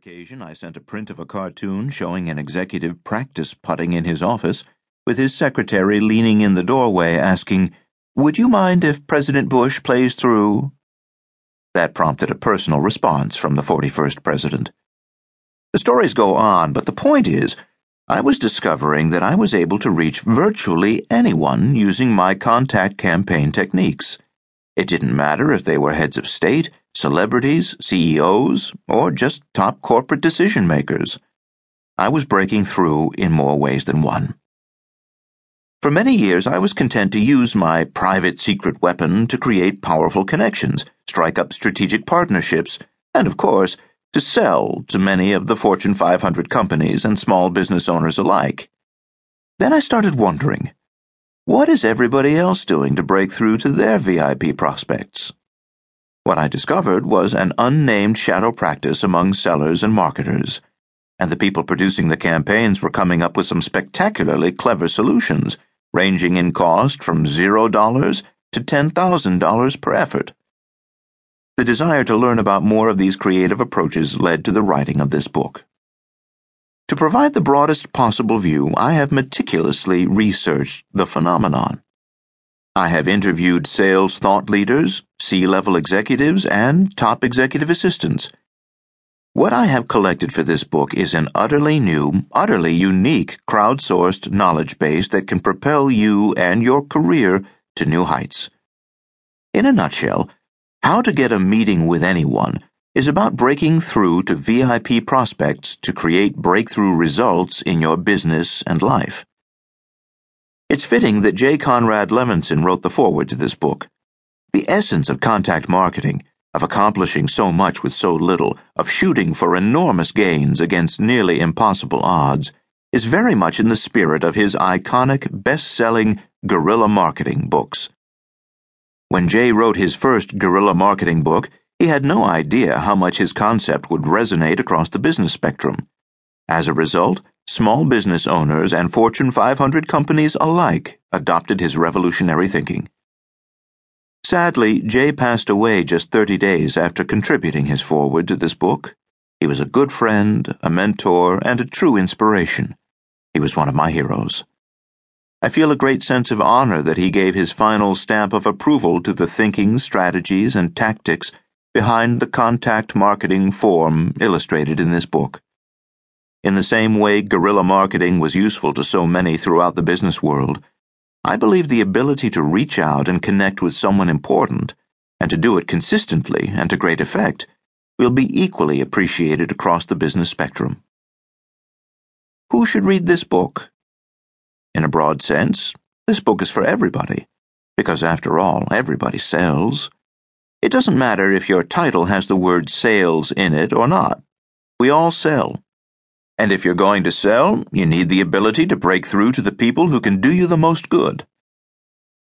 occasion, I sent a print of a cartoon showing an executive practice putting in his office, with his secretary leaning in the doorway asking, Would you mind if President Bush plays through? That prompted a personal response from the 41st president. The stories go on, but the point is, I was discovering that I was able to reach virtually anyone using my contact campaign techniques. It didn't matter if they were heads of state, celebrities, CEOs, or just top corporate decision makers. I was breaking through in more ways than one. For many years, I was content to use my private secret weapon to create powerful connections, strike up strategic partnerships, and, of course, to sell to many of the Fortune 500 companies and small business owners alike. Then I started wondering what is everybody else doing to break through to their VIP prospects? What I discovered was an unnamed shadow practice among sellers and marketers, and the people producing the campaigns were coming up with some spectacularly clever solutions, ranging in cost from $0 to $10,000 per effort. The desire to learn about more of these creative approaches led to the writing of this book. To provide the broadest possible view, I have meticulously researched the phenomenon. I have interviewed sales thought leaders, C level executives, and top executive assistants. What I have collected for this book is an utterly new, utterly unique crowdsourced knowledge base that can propel you and your career to new heights. In a nutshell, how to get a meeting with anyone is about breaking through to VIP prospects to create breakthrough results in your business and life. It's fitting that Jay Conrad Levinson wrote the foreword to this book. The essence of contact marketing, of accomplishing so much with so little, of shooting for enormous gains against nearly impossible odds, is very much in the spirit of his iconic, best selling guerrilla marketing books. When Jay wrote his first guerrilla marketing book, he had no idea how much his concept would resonate across the business spectrum. As a result, small business owners and Fortune 500 companies alike adopted his revolutionary thinking. Sadly, Jay passed away just 30 days after contributing his foreword to this book. He was a good friend, a mentor, and a true inspiration. He was one of my heroes. I feel a great sense of honor that he gave his final stamp of approval to the thinking, strategies, and tactics behind the contact marketing form illustrated in this book. In the same way guerrilla marketing was useful to so many throughout the business world, I believe the ability to reach out and connect with someone important, and to do it consistently and to great effect, will be equally appreciated across the business spectrum. Who should read this book? In a broad sense, this book is for everybody, because after all, everybody sells. It doesn't matter if your title has the word sales in it or not. We all sell. And if you're going to sell, you need the ability to break through to the people who can do you the most good.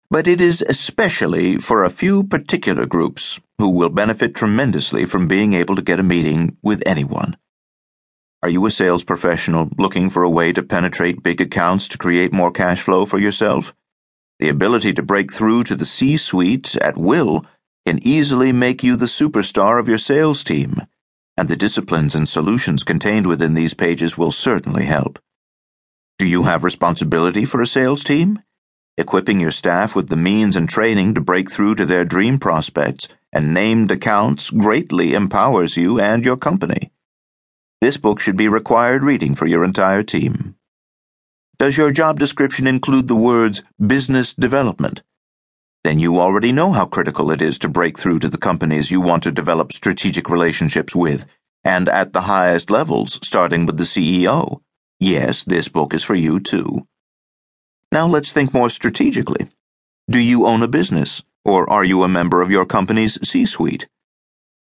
But it is especially for a few particular groups who will benefit tremendously from being able to get a meeting with anyone. Are you a sales professional looking for a way to penetrate big accounts to create more cash flow for yourself? The ability to break through to the C suite at will can easily make you the superstar of your sales team, and the disciplines and solutions contained within these pages will certainly help. Do you have responsibility for a sales team? Equipping your staff with the means and training to break through to their dream prospects and named accounts greatly empowers you and your company. This book should be required reading for your entire team. Does your job description include the words business development? Then you already know how critical it is to break through to the companies you want to develop strategic relationships with, and at the highest levels, starting with the CEO. Yes, this book is for you too. Now let's think more strategically. Do you own a business, or are you a member of your company's C suite?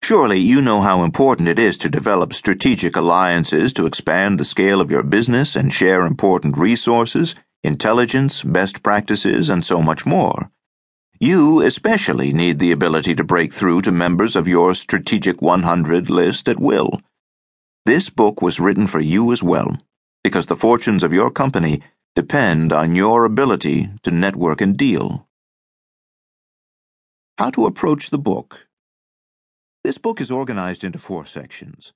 Surely you know how important it is to develop strategic alliances to expand the scale of your business and share important resources, intelligence, best practices, and so much more. You especially need the ability to break through to members of your Strategic 100 list at will. This book was written for you as well, because the fortunes of your company depend on your ability to network and deal. How to approach the book. This book is organized into four sections.